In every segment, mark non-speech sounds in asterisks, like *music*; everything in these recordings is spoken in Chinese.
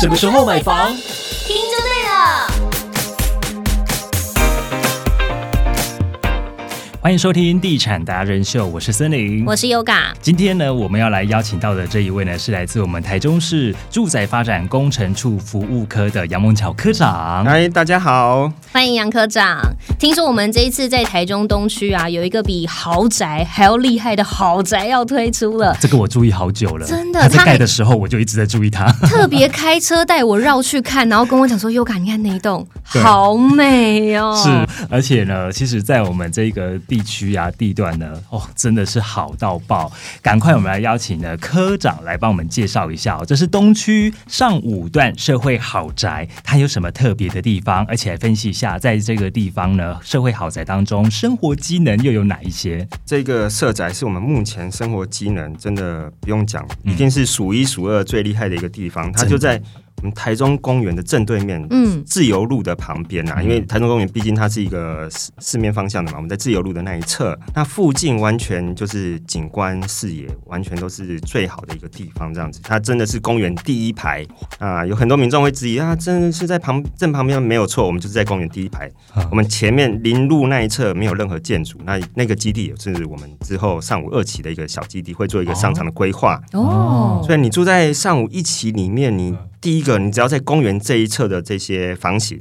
什么时候买房？听欢迎收听《地产达人秀》，我是森林，我是 Yoga。今天呢，我们要来邀请到的这一位呢，是来自我们台中市住宅发展工程处服务科的杨梦巧科长。嗨，大家好。欢迎杨科长。听说我们这一次在台中东区啊，有一个比豪宅还要厉害的豪宅要推出了。这个我注意好久了，真的他在盖的时候，我就一直在注意他。*laughs* 特别开车带我绕去看，然后跟我讲说：“Yoga，你看那一栋对好美哦。*laughs* ”是，而且呢，其实，在我们这个地区啊、地段呢，哦，真的是好到爆！赶快，我们来邀请呢科长来帮我们介绍一下哦，这是东区上五段社会豪宅，它有什么特别的地方？而且来分析一下，在这个地方呢，社会豪宅当中，生活机能又有哪一些？这个社宅是我们目前生活机能真的不用讲，嗯一定是数一数二最厉害的一个地方。它就在我们台中公园的正对面，嗯自由路的旁边啊。嗯因为台中公园毕竟它是一个四四面方向的嘛，我们在自由路的那一侧，那附近完全就是景观视野，完全都是最好的一个地方。这样子，它真的是公园第一排啊。有很多民众会质疑啊，真的是在旁正旁边没有错，我们就是在公园第一排。我们前面临路那一侧没有任何建筑，那那个基地也是我们之后上午二期的一个小基地，会做一个商场的规划。哦，所以你住在上午一期里面，你第一个，你只要在公园这一侧的这些房型，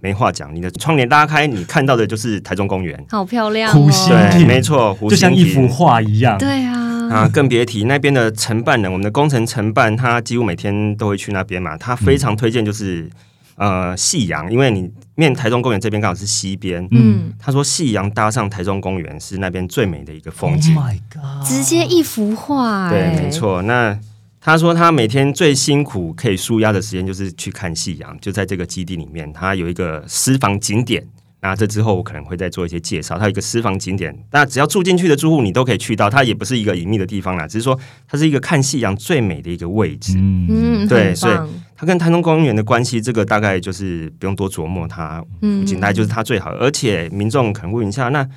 没话讲，你的窗帘拉开，你看到的就是台中公园。好漂亮湖心哦。对，亭没错，湖就像一幅画一样。对啊，啊，更别提那边的承办人，我们的工程承办，他几乎每天都会去那边嘛。他非常推荐就是、呃夕阳，因为你面台中公园这边刚好是西边，嗯，他说夕阳搭上台中公园是那边最美的一个风 Oh 景。my god！直接一幅画，对，哎没。错。那他说他每天最辛苦可以舒压的时间就是去看夕阳，就在这个基地里面，他有一个私房景点。那这之后我可能会再做一些介绍。它有一个私房景点，那只要住进去的住户你都可以去到，它也不是一个隐秘的地方啦，只是说它是一个看夕阳最美的一个位置。嗯，嗯，对所以它跟台中公园的关系，这个大概就是不用多琢磨，它嗯附近大概就是它最好。而且民众可能问一下，那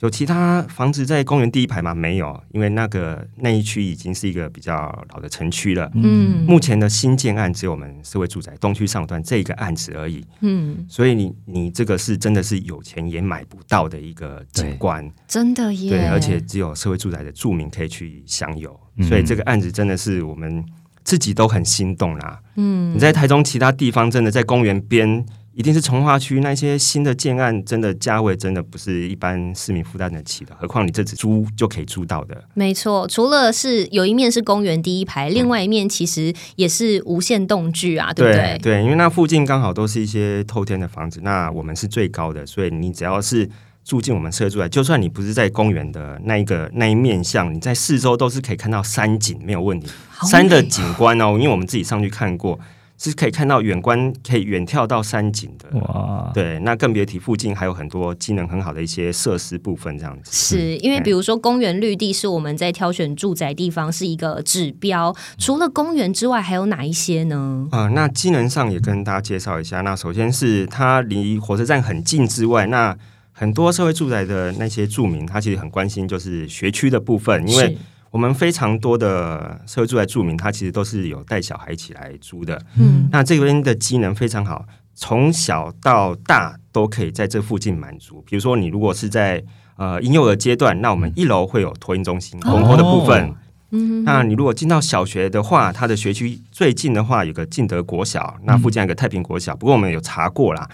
有其他房子在公园第一排吗？没有，因为那个 *laughs* 那一区已经是一个比较老的城区了。嗯。目前的新建案只有我们社会住宅东区上段这个案子而已，嗯，所以你你这个是真的是有钱也买不到的一个景观，真的耶，对，而且只有社会住宅的住民可以去享有，嗯。所以这个案子真的是我们自己都很心动啦。嗯。你在台中其他地方，真的在公园边，一定是从化区那些新的建案，真的价位真的不是一般市民负担得起的。何况你这只租就可以租到的，没错，除了是有一面是公园第一排，另外一面其实也是无限动距啊，对不对？对，因为那附近刚好都是一些透天的房子，那我们是最高的，所以你只要是住进我们社住来，就算你不是在公园的那一个那一面向，你在四周都是可以看到山景，没有问题。好山的景观哦，因为我们自己上去看过，是可以看到远观，可以远眺到山景的。哇，对，那更别提附近还有很多机能很好的一些设施部分，这样子。是因为比如说公园绿地是我们在挑选住宅地方是一个指标，除了公园之外，还有哪一些呢？呃，那机能上也跟大家介绍一下。那首先是它离火车站很近之外，那很多社会住宅的那些住民，他其实很关心就是学区的部分，因为是我们非常多的社会住宅住民，他其实都是有带小孩一起来租的。嗯那这边的机能非常好，从小到大都可以在这附近满足。比如说，你如果是在呃婴幼儿阶段，那我们一楼会有托婴中心、哦公托的部分。嗯那你如果进到小学的话，它的学区最近的话有个进德国小，那附近还有个太平国小。不过我们有查过啦，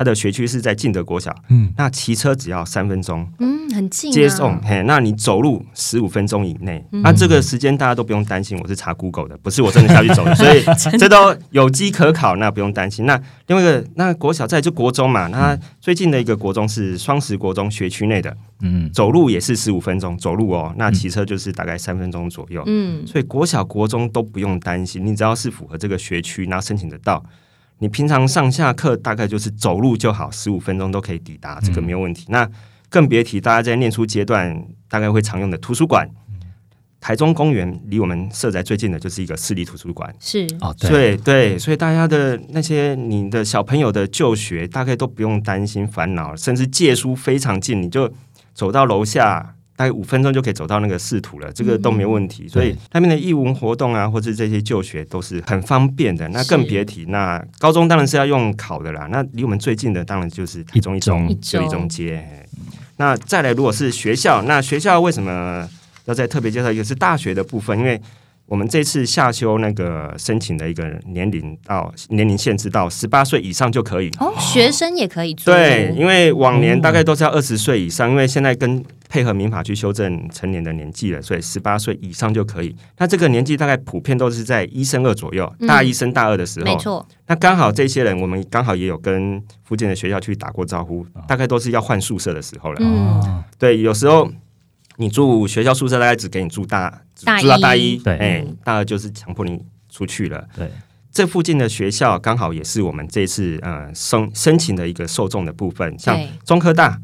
它的学区是在进德国小，嗯，那骑车只要三分钟。嗯，很近、啊，接送，嘿，那你走路十五分钟以内，那这个时间大家都不用担心，我是查 Google 的，不是我真的下去走的，*laughs* 所以这都有机可考，那不用担心。那另外一个，那国小在就国中嘛，那最近的一个国中是双十国中学区内的，嗯，走路也是十五分钟，走路哦，那骑车就是大概三分钟左右。嗯，所以国小、国中都不用担心，你只要是符合这个学区，然后申请得到，你平常上下课大概就是走路就好，十五分钟都可以抵达，这个没有问题。那更别提大家在念书阶段大概会常用的图书馆。台中公园离我们社宅最近的就是一个市立图书馆，是哦，对对，所以大家的那些你的小朋友的就学，大概都不用担心烦恼，甚至借书非常近，你就走到楼下大概五分钟就可以走到那个市图了，这个都没问题。所以那边的义文活动啊，或者这些就学都是很方便的。那更别提那高中当然是要用考的啦。那离我们最近的当然就是一中一中一就一中街。那再来，如果是学校，那学校为什么要再特别介绍一个是大学的部分？因为我们这次下修那个申请的一个年龄到年龄限制到十八岁以上就可以哦，学生也可以做。对，因为往年大概都是要二十岁以上，因为现在跟配合民法去修正成年的年纪了，所以十八岁以上就可以。那这个年纪大概普遍都是在一升二左右，大一升大二的时候，没错。那刚好这些人，我们刚好也有跟附近的学校去打过招呼，大概都是要换宿舍的时候了。嗯，对，有时候。你住学校宿舍，大概只给你住大住到大一，对，哎，大二就是强迫你出去了。对，这附近的学校刚好也是我们这次呃申申请的一个受众的部分，像中科大，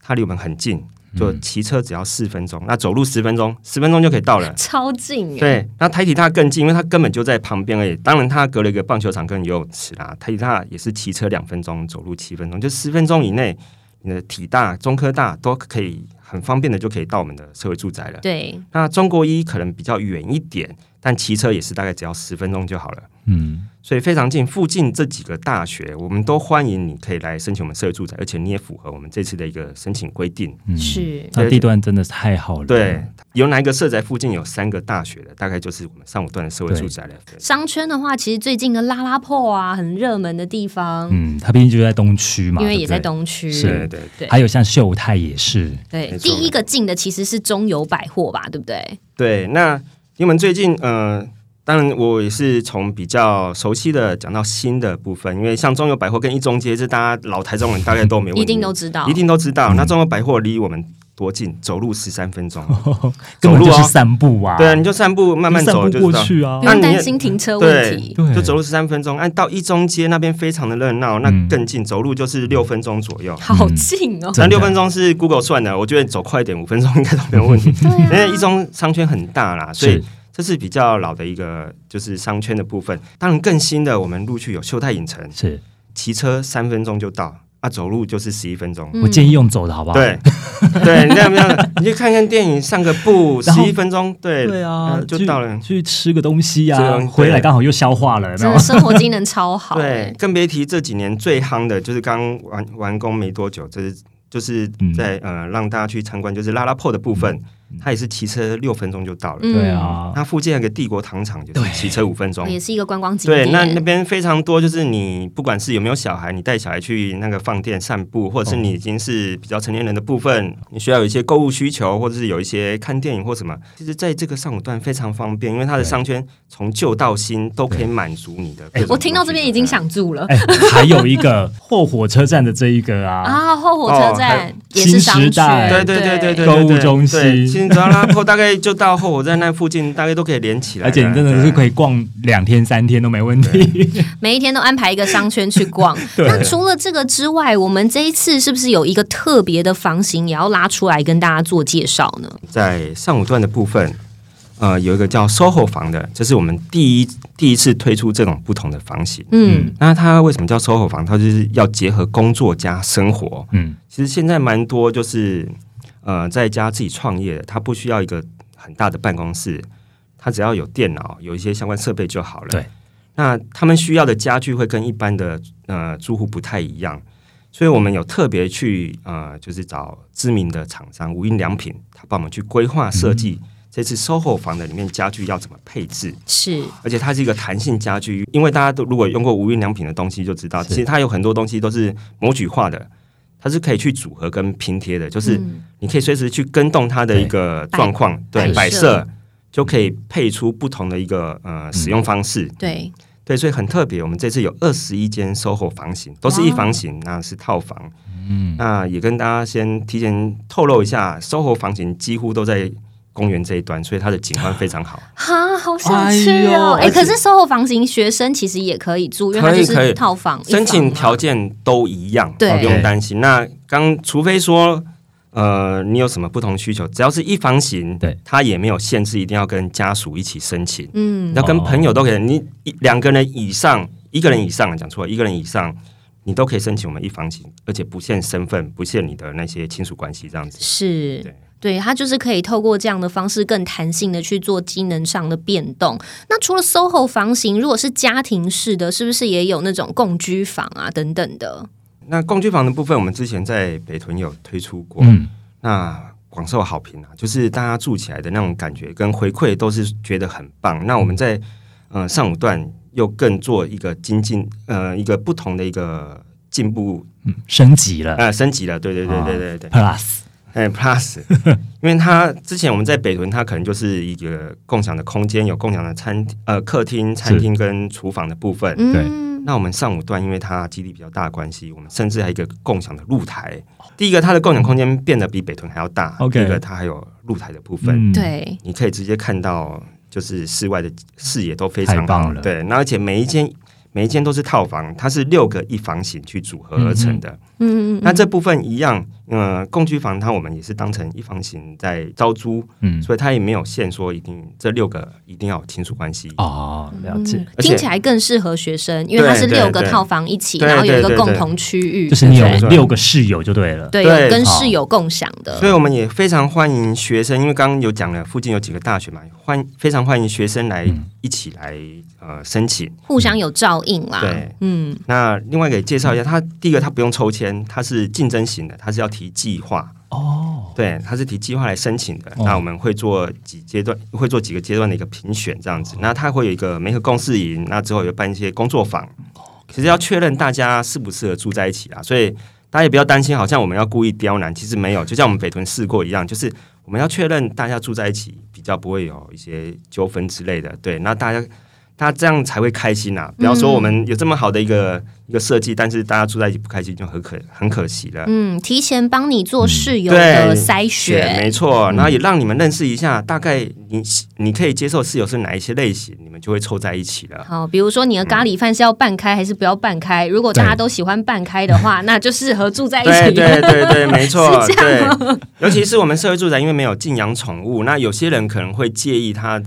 它离我们很近，就骑车只要四分钟，那走路十分钟，十分钟就可以到了，超近。对，那台体大更近，因为它根本就在旁边而已。当然，它隔了一个棒球场跟游泳池啦。台体大也是骑车两分钟，走路七分钟，就十分钟以内，你的体大、中科大都可以。很方便的就可以到我们的社会住宅了。对，那中国一可能比较远一点，但骑车也是大概只要十分钟就好了。嗯。所以非常近，附近这几个大学，我们都欢迎你可以来申请我们社会住宅，而且你也符合我们这次的一个申请规定。嗯是，那地段真的是太好了。对，有哪一个社宅附近有三个大学的，大概就是我们上五段的社会住宅了。商圈的话，其实最近的拉拉破啊，很热门的地方。嗯，它毕竟就在东区嘛，因为也在东区。是，对对。还有像秀泰也是。对，第一个进的其实是中油百货吧，对不对？对，那你们最近呃。当然，我也是从比较熟悉的讲到新的部分，因为像中友百货跟一中街，这大家老台中人大概都没问题，一定都知道，一定都知道。那中友百货离我们多近？走路十三分钟，*laughs* 走路是散步啊。对啊，你就散步慢慢走就过去啊，不用担心停车问题。就走路十三分钟，按到一中街那边非常的热闹，那更近，走路就是六分钟左右，好近哦。那六分钟是 Google 算的，我觉得走快一点，五分钟应该都没有问题。*laughs* 因为一中商圈很大啦，所以。这是比较老的一个，就是商圈的部分。当然，更新的我们陆续有秀泰影城，是骑车三分钟就到，啊，走路就是十一分钟。我建议用走的好不好？对，*laughs* 对，这样这样，你去看看电影，上个步，十一分钟，对对啊，就到了。去吃个东西呀，回来刚好又消化了，真的生活机能超好。对，更别提这几年最夯的就是刚完完工没多久，这是就是在呃让大家去参观，就是拉拉破的部分。他也是骑车六分钟就到了，对啊。那附近有个帝国糖厂，就是骑车五分钟，也是一个观光景点。对，那那边非常多，就是你不管是有没有小孩，你带小孩去那个放电散步，或者是你已经是比较成年人的部分，你需要有一些购物需求，或者是有一些看电影或什么，其实在这个上午段非常方便，因为它的商圈从旧到新都可以满足你的。我听到这边已经想住了。还有一个后火车站的这一个啊啊，后火车站也是商圈，对对对对对，购物中心。只要拉破，大概就到后我在那附近，大概都可以连起来。而且你真的是可以逛两天三天都没问题，每一天都安排一个商圈去逛。*laughs* 那除了这个之外，我们这一次是不是有一个特别的房型也要拉出来跟大家做介绍呢？在上午段的部分，呃，有一个叫 SOHO 房的，这是我们第一第一次推出这种不同的房型。嗯，那它为什么叫 SOHO 房？它就是要结合工作加生活。嗯，其实现在蛮多就是。呃，在家自己创业，他不需要一个很大的办公室，他只要有电脑，有一些相关设备就好了。对，那他们需要的家具会跟一般的呃住户不太一样，所以我们有特别去呃，就是找知名的厂商无印良品，他帮我们去规划设计这次 SOHO 房的里面家具要怎么配置。是，而且它是一个弹性家具，因为大家都如果用过无印良品的东西就知道，其实它有很多东西都是模具化的。它是可以去组合跟拼贴的，就是你可以随时去跟动它的一个状况，对摆设就可以配出不同的一个呃使用方式。对对，所以很特别。我们这次有二十一间 SOHO 房型，都是一房型，那是套房。嗯，那也跟大家先提前透露一下，SOHO 房型几乎都在。公园这一端，所以它的景观非常好。*laughs* 哈，好想去哦！哎，可是售后房型学生其实也可以住，因为它就是套房，申请条件都一样，对不用担心。那刚除非说，呃，你有什么不同需求，只要是一房型，对，它也没有限制，一定要跟家属一起申请。嗯，要跟朋友都可以，你一两个人以上，一个人以上讲错，一个人以上，你都可以申请我们一房型，而且不限身份，不限你的那些亲属关系，这样子是。对，它就是可以透过这样的方式更弹性的去做机能上的变动。那除了 SOHO 房型，如果是家庭式的，是不是也有那种共居房啊等等的？那共居房的部分，我们之前在北屯有推出过，嗯，那广受好评啊，就是大家住起来的那种感觉跟回馈都是觉得很棒。那我们在呃上五段又更做一个精进，呃，一个不同的一个进步，嗯升级了呃，升级了，对对对对对对，，Plus，哎，Plus，*laughs* 因为它之前我们在北屯，它可能就是一个共享的空间，有共享的餐呃客厅、餐厅跟厨房的部分。对，那我们上午段，因为它基地比较大的关系，我们甚至还有一个共享的露台。第一个，它的共享空间变得比北屯还要大。OK 第二个，它还有露台的部分，嗯，对，你可以直接看到，就是室外的视野都非常好。棒了对，那而且每一间每一间都是套房，它是六个一房型去组合而成的。嗯嗯，那这部分一样，呃，共居房它我们也是当成一房型在招租，嗯，所以它也没有限说一定这六个一定要有亲属关系。哦，了解。嗯，听起来更适合学生，因为它是六个套房一起，对然后有一个共同区域，就是你有六个室友就对了，对，跟室友共享的。所，以我们也非常欢迎学生，因为刚刚有讲了，附近有几个大学嘛，欢非常欢迎学生来嗯。一起来呃申请。互相有照应啦。对，嗯，那另外给介绍一下，它第一个它不用抽签，它是竞争型的，它是要提计划。哦，对，它是提计划来申请的。哦那我们会做几阶段，会做几个阶段的一个评选，这样子。那它会有一个媒合共事营，那之后有办一些工作坊，其实要确认大家适不适合住在一起啊。所以大家也不要担心，好像我们要故意刁难，其实没有，就像我们北屯试过一样，就是我们要确认大家住在一起，比较不会有一些纠纷之类的。对，那大家。大家这样才会开心啊！不要说我们有这么好的一个、一个设计，但是大家住在一起不开心，就很可很可惜了。嗯，提前帮你做室友的筛选没选，错，然后也让你们认识一下，大概你你可以接受室友是哪一些类型，你们就会凑在一起了。好，比如说你的咖喱饭是要半开还是不要半开？如果大家都喜欢半开的话，那就适合住在一起。对对对，*laughs* 没错，对，尤其是我们社会住宅，因为没有禁养宠物，那有些人可能会介意他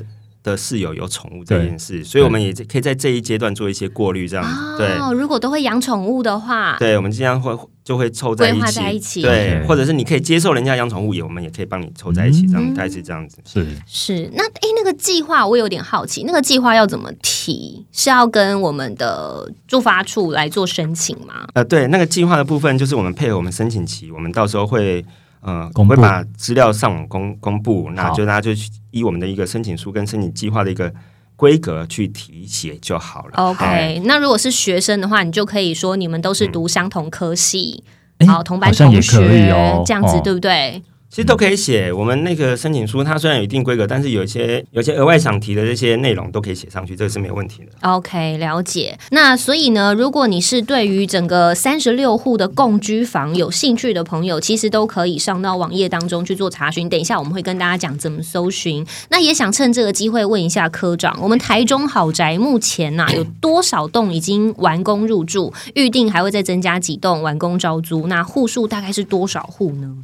的的室友有宠物这件事，所以我们也可以在这一阶段做一些过滤，这样子。对哦，如果都会养宠物的话，对，我们经常会就会凑在一规划起，在一起对或者是你可以接受人家养宠物，也我们也可以帮你凑在一起，这样嗯大概是这样子。是是那诶，那个计划我有点好奇，那个计划要怎么提？是要跟我们的驻发处来做申请吗？呃，对，那个计划的部分就是我们配合我们申请期，我们到时候会呃公布会把资料上网公公布，那就大家就去依我们的一个申请书跟申请计划的一个规格去提写就好了。哎 OK，那如果是学生的话，你就可以说你们都是读相同科系，诶好，同班好像也同学可以哦这样子哦对不对？其实都可以写。我们那个申请书它虽然有一定规格，但是有一些有一些额外想提的这些内容都可以写上去，这个是没有问题的。OK，了解。那所以呢，如果你是对于整个三十六户的共居房有兴趣的朋友，其实都可以上到网页当中去做查询。等一下我们会跟大家讲怎么搜寻。那也想趁这个机会问一下科长，我们台中豪宅目前呐、有多少栋已经完工入住？预定还会再增加几栋完工招租？那户数大概是多少户呢？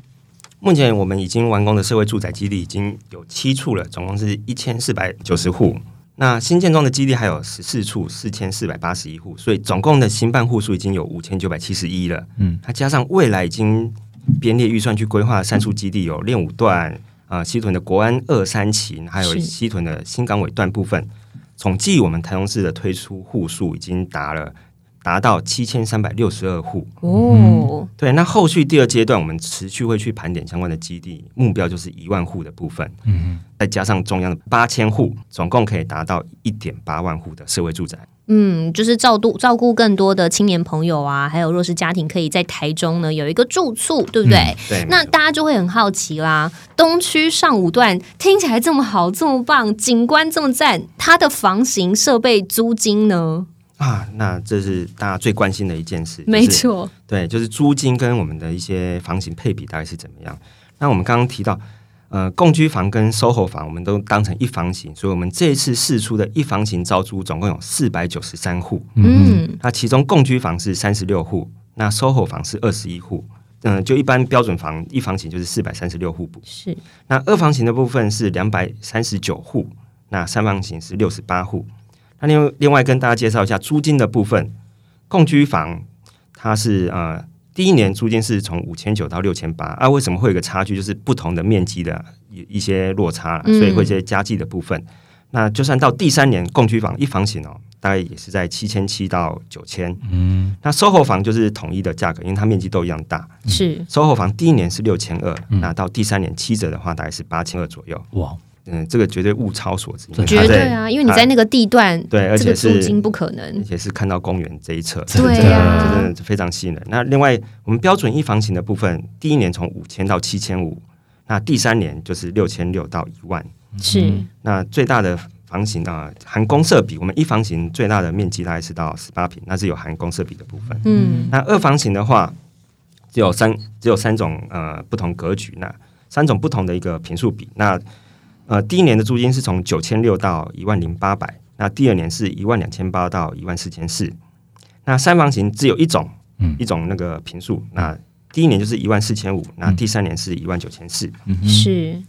目前我们已经完工的社会住宅基地已经有七处了，总共是一千四百九十户。那新建中的基地还有十四处，四千四百八十一户，所以总共的新办户数已经有五千九百七十一了。嗯，它加上未来已经编列预算去规划的三处基地，有练武段、呃西屯的国安二三期，还有西屯的新港尾段部分，总计我们台中市的推出户数已经达了达到七千三百六十二户。哦，对，那后续第二阶段，我们持续会去盘点相关的基地，目标就是一万户的部分，嗯，再加上中央的八千户，总共可以达到一点八万户的社会住宅。嗯，就是照顾照顾更多的青年朋友啊，还有弱势家庭，可以在台中呢有一个住处，对不对？对，那大家就会很好奇啦，东区上五段听起来这么好，这么棒，景观这么赞，它的房型、设备、租金呢？啊，那这是大家最关心的一件事，没就是错，对，就是租金跟我们的一些房型配比大概是怎么样？那我们刚刚提到，呃，共居房跟 SOHO 房，我们都当成一房型，所以我们这一次试出的一房型招租总共有四百九十三户，嗯，那其中共居房是三十六户，那 SOHO 房是二十一户。嗯，就一般标准房一房型就是四百三十六户补，是那二房型的部分是两百三十九户，那三房型是六十八户。那另外另外跟大家介绍一下租金的部分，共居房它是呃第一年租金是从五千九到六千八啊，为什么会有个差距？就是不同的面积的一一些落差所以会有一些加计的部分。那就算到第三年共居房一房型哦，大概也是在七千七到九千。嗯，那售后房就是统一的价格，因为它面积都一样大。是售后房第一年是六千二，嗯那到第三年七折的话，大概是八千二左右。哇，嗯，这个绝对物超所值，绝对啊，因为你在那个地段，对，而且是租金不可能而。且是看到公园这一侧，对这个啊这真的是非常吸引人。那另外，我们标准一房型的部分，第一年从五千到七千五，那第三年就是六千六到一万。是那最大的房型啊、含公设比，我们一房型最大的面积大概是到十八平，那是有含公设比的部分。嗯那二房型的话，只有三只有三种呃不同格局，那三种不同的一个平数比。那呃第一年的租金是从九千六到一万零八百，那第二年是一万两千八到一万四千四。那三房型只有一种，嗯一种那个平数，那第一年就是一万四千五，那第三年是一万九千四。嗯哼，是。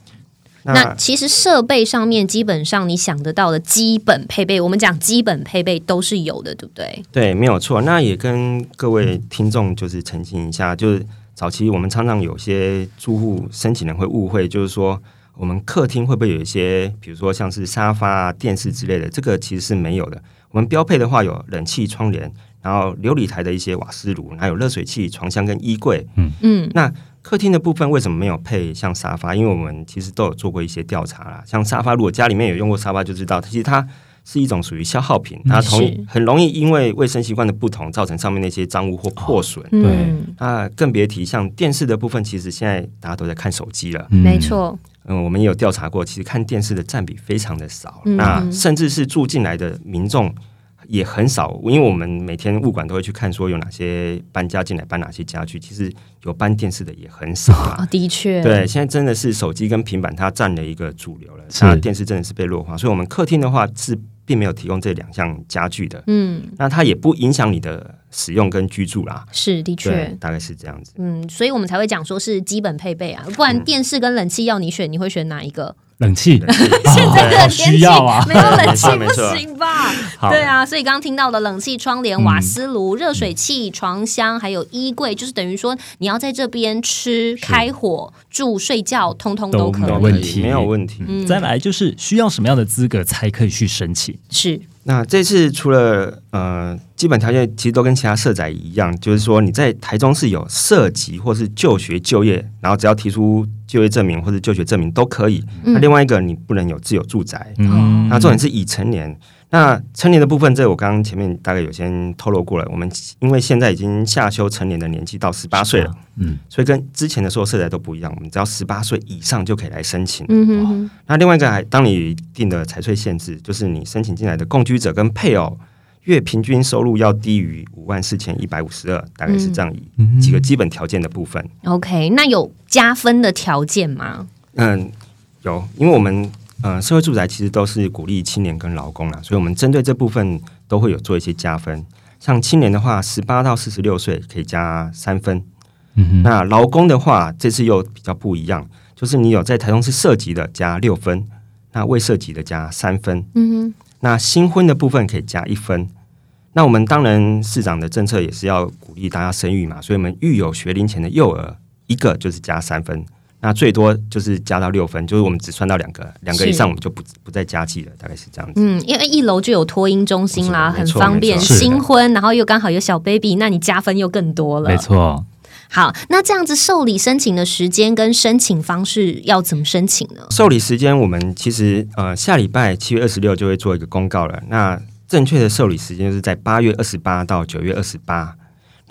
那其实设备上面基本上你想得到的基本配备，我们讲基本配备都是有的，对不对？对，没有错。那也跟各位听众就是澄清一下，就是早期我们常常有些住户申请人会误会，就是说我们客厅会不会有一些，比如说像是沙发啊、电视之类的，这个其实是没有的。我们标配的话有冷气、窗帘，然后琉璃台的一些瓦斯炉，还有热水器、床箱跟衣柜。嗯嗯，那客厅的部分为什么没有配像沙发？因为我们其实都有做过一些调查啦。像沙发，如果家里面有用过沙发，就知道其实它是一种属于消耗品，它同是很容易因为卫生习惯的不同，造成上面那些脏污或破损。嗯，那更别提像电视的部分，其实现在大家都在看手机了。嗯没，错，嗯，我们也有调查过，其实看电视的占比非常的少，嗯那甚至是住进来的民众也很少，因为我们每天物管都会去看说有哪些搬家进来搬哪些家具，其实有搬电视的也很少啊。啊，的确，对，现在真的是手机跟平板它占了一个主流了，是。那电视真的是被弱化，所以我们客厅的话是并没有提供这两项家具的，嗯，那它也不影响你的使用跟居住啦。是的确，，大概是这样子。嗯，所以我们才会讲说是基本配备啊，不然电视跟冷气要你选，你会选哪一个？冷气，*laughs* 现在的好天气需要啊，没有 *laughs* 冷气不行吧？好。对啊，所以刚刚听到的冷气、窗帘、嗯。瓦斯炉、热水器、床箱，还有衣柜，就是等于说你要在这边吃、开火、住、睡觉，通通都可以。没问题没有问题。嗯。再来就是需要什么样的资格才可以去申请？是，那这次除了呃基本条件，其实都跟其他社宅一样，就是说你在台中是有涉及或是就学就业，然后只要提出就业证明或者就学证明都可以。嗯那另外一个你不能有自有住宅，嗯，那重点是已成年。那成年的部分，这我刚刚前面大概有先透露过了。我们因为现在已经下修成年的年纪到十八岁了，嗯，所以跟之前的所有色彩都不一样。我们只要十八岁以上就可以来申请。嗯哼哼，那另外一个还，当你有一定的财税限制，就是你申请进来的共居者跟配偶月平均收入要低于五万四千一百五十二，大概是这样嗯几个基本条件的部分。OK，那有加分的条件吗？嗯，有，因为我们呃社会住宅其实都是鼓励青年跟劳工啦，所以我们针对这部分都会有做一些加分。像青年的话，十八到四十六岁可以加三分，嗯哼，那劳工的话，这次又比较不一样，就是你有在台中市涉及的加六分，那未涉及的加三分。嗯那新婚的部分可以加一分。那我们当然市长的政策也是要鼓励大家生育嘛，所以我们育有学龄前的幼儿一个就是加三分，那最多就是加到六分，就是我们只算到两个，两个以上我们就不不再加计了，大概是这样子。嗯，因为一楼就有托婴中心啦，很方便。新婚，然后又刚好有小 baby，那你加分又更多了。没错，好，那这样子受理申请的时间跟申请方式要怎么申请呢？受理时间我们其实呃下礼拜七月二十六就会做一个公告了。那正确的受理时间就是在八月二十八到九月二十八。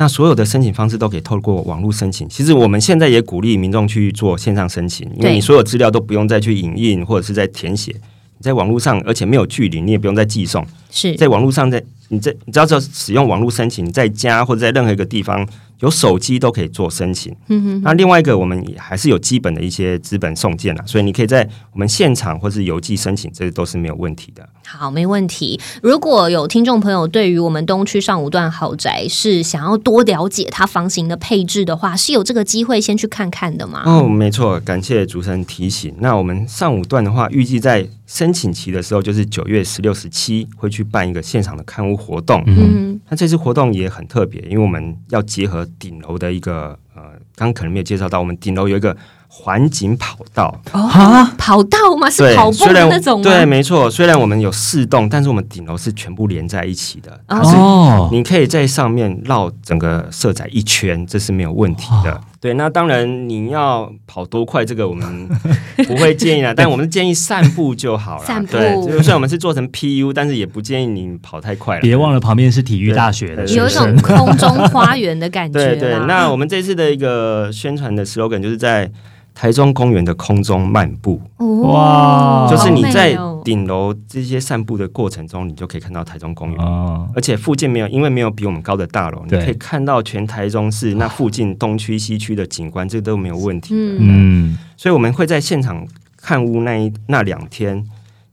那所有的申请方式都可以透过网络申请。其实我们现在也鼓励民众去做线上申请，因为你所有资料都不用再去影印或者是在填写，你在网络上，而且没有距离，你也不用再寄送，是在网络上在你在你只要只要使用网络申请，在家或者在任何一个地方有手机都可以做申请。嗯哼，那另外一个，我们也还是有基本的一些资本送件了，所以你可以在我们现场或是邮寄申请，这都是没有问题的。好，没问题。如果有听众朋友对于我们东区上五段豪宅是想要多了解它房型的配置的话，是有这个机会先去看看的吗？哦，没错，感谢主持人提醒。那我们上五段的话，预计在申请期的时候，就是九月十六、十七会去办一个现场的看屋活动。嗯嗯那这次活动也很特别，因为我们要结合顶楼的一个呃，刚刚可能没有介绍到，我们顶楼有一个环景跑道。哦啊，跑道吗？是跑，步虽然的那种吗？对，没错。虽然我们有四栋，但是我们顶楼是全部连在一起的。哦，你可以在上面绕整个社宅一圈，这是没有问题的。对，那当然你要跑多快，这个我们 *laughs* 不会建议啦，但我们建议散步就好了。散步对，就虽然我们是做成 PU，但是也不建议你跑太快了。别忘了旁边是体育大学的对有一种，空中花园的感觉啦。*laughs* 对对，那我们这次的一个宣传的 slogan 就是在台中公园的空中漫步，哇。就是你在顶楼这些散步的过程中，你就可以看到台中公园。哦，而且附近没有，因为没有比我们高的大楼，你可以看到全台中市那附近东区、西区的景观，这都没有问题。嗯。嗯，所以我们会在现场看屋那一那两天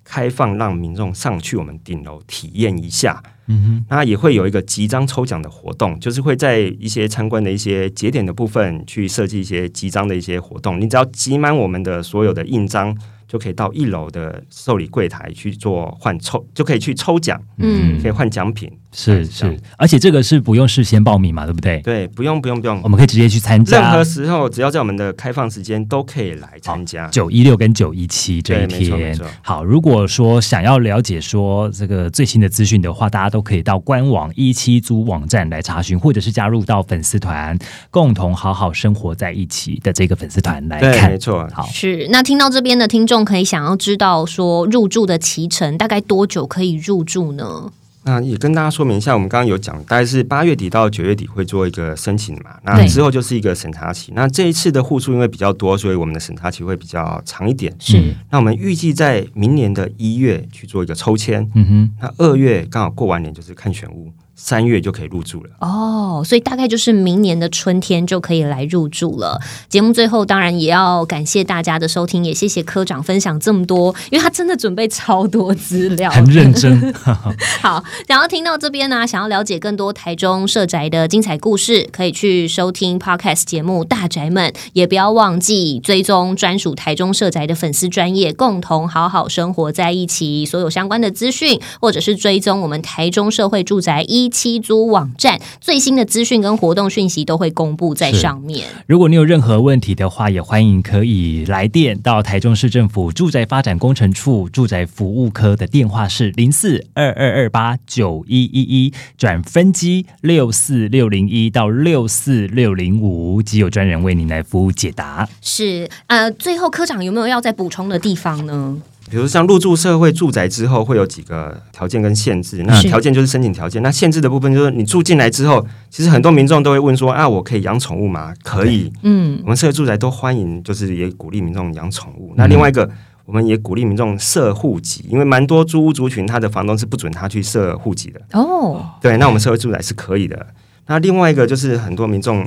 开放，让民众上去我们顶楼体验一下。嗯哼那也会有一个集章抽奖的活动，就是会在一些参观的一些节点的部分去设计一些集章的一些活动。你只要集满我们的所有的印章，就可以到一楼的受理柜台去做换抽，就可以去抽奖，嗯可以换奖品。是是，而且这个是不用事先报名嘛，对不对？对，不用不用不用我，们可以直接去参加任何时候只要在我们的开放时间都可以来参加。九一六跟九一七这一天。好，如果说想要了解说这个最新的资讯的话，大家都可以到官网一七租网站来查询，或者是加入到粉丝团，共同好好生活在一起的这个粉丝团来对，看没。错。好，是，那听到这边的听众可以想要知道说入住的期程大概多久可以入住呢？那也跟大家说明一下，我们刚刚有讲，大概是八月底到九月底会做一个申请嘛，那之后就是一个审查期。那这一次的户数因为比较多，所以我们的审查期会比较长一点。是嗯那我们预计在明年的一月去做一个抽签，嗯哼，那二月刚好过完年就是看选屋，三月就可以入住了。哦，所以大概就是明年的春天就可以来入住了。节目最后当然也要感谢大家的收听，也谢谢科长分享这么多，因为他真的准备超多资料，很认真。*laughs* 好，想要听到这边呢，想要了解更多台中社宅的精彩故事，可以去收听 podcast 节目《大宅们》，也不要忘记追踪专属台中社宅的粉丝专业，共同好好生活在一起。所有相关的资讯，或者是追踪我们台中社会住宅一期租网站最新的资讯跟活动讯息，都会公布在上面。如果你有任何问题的话，也欢迎可以来电到台中市政府住宅发展工程处住宅服务科的电话是零四二二二八九一一一转分机六四六零一到六四六零五，即有专人为您来服务解答。是呃，最后科长有没有要再补充的地方呢？比如像入住社会住宅之后，会有几个条件跟限制。那条件就是申请条件，那限制的部分就是你住进来之后，其实很多民众都会问说啊，我可以养宠物吗？可以。嗯我们社会住宅都欢迎，就是也鼓励民众养宠物。那另外一个，我们也鼓励民众设户籍，因为蛮多租屋族群他的房东是不准他去设户籍的。哦，对，那我们社会住宅是可以的。那另外一个就是很多民众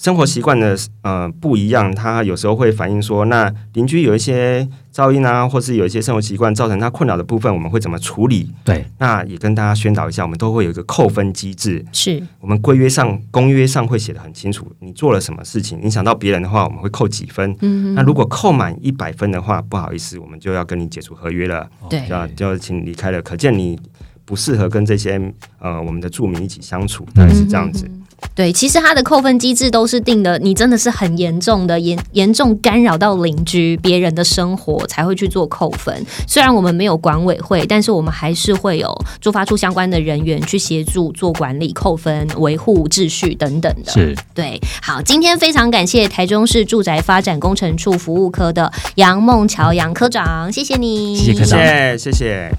生活习惯的呃不一样，他有时候会反映说，那邻居有一些噪音啊，或是有一些生活习惯造成他困扰的部分，我们会怎么处理？对，那也跟大家宣导一下，我们都会有一个扣分机制。是我们规约上、公约上会写的很清楚，你做了什么事情影响到别人的话，我们会扣几分。嗯那如果扣满一百分的话，不好意思，我们就要跟你解除合约了，对就要请你离开了。可见你不适合跟这些呃我们的住民一起相处，大概是这样子。对，其实它的扣分机制都是定的，你真的是很严重的严严重干扰到邻居别人的生活才会去做扣分。虽然我们没有管委会，但是我们还是会有驻发处相关的人员去协助做管理、扣分、维护秩序等等的。是对，好，今天非常感谢台中市住宅发展工程处服务科的杨梦乔杨科长，谢谢你，谢谢科长谢谢谢谢。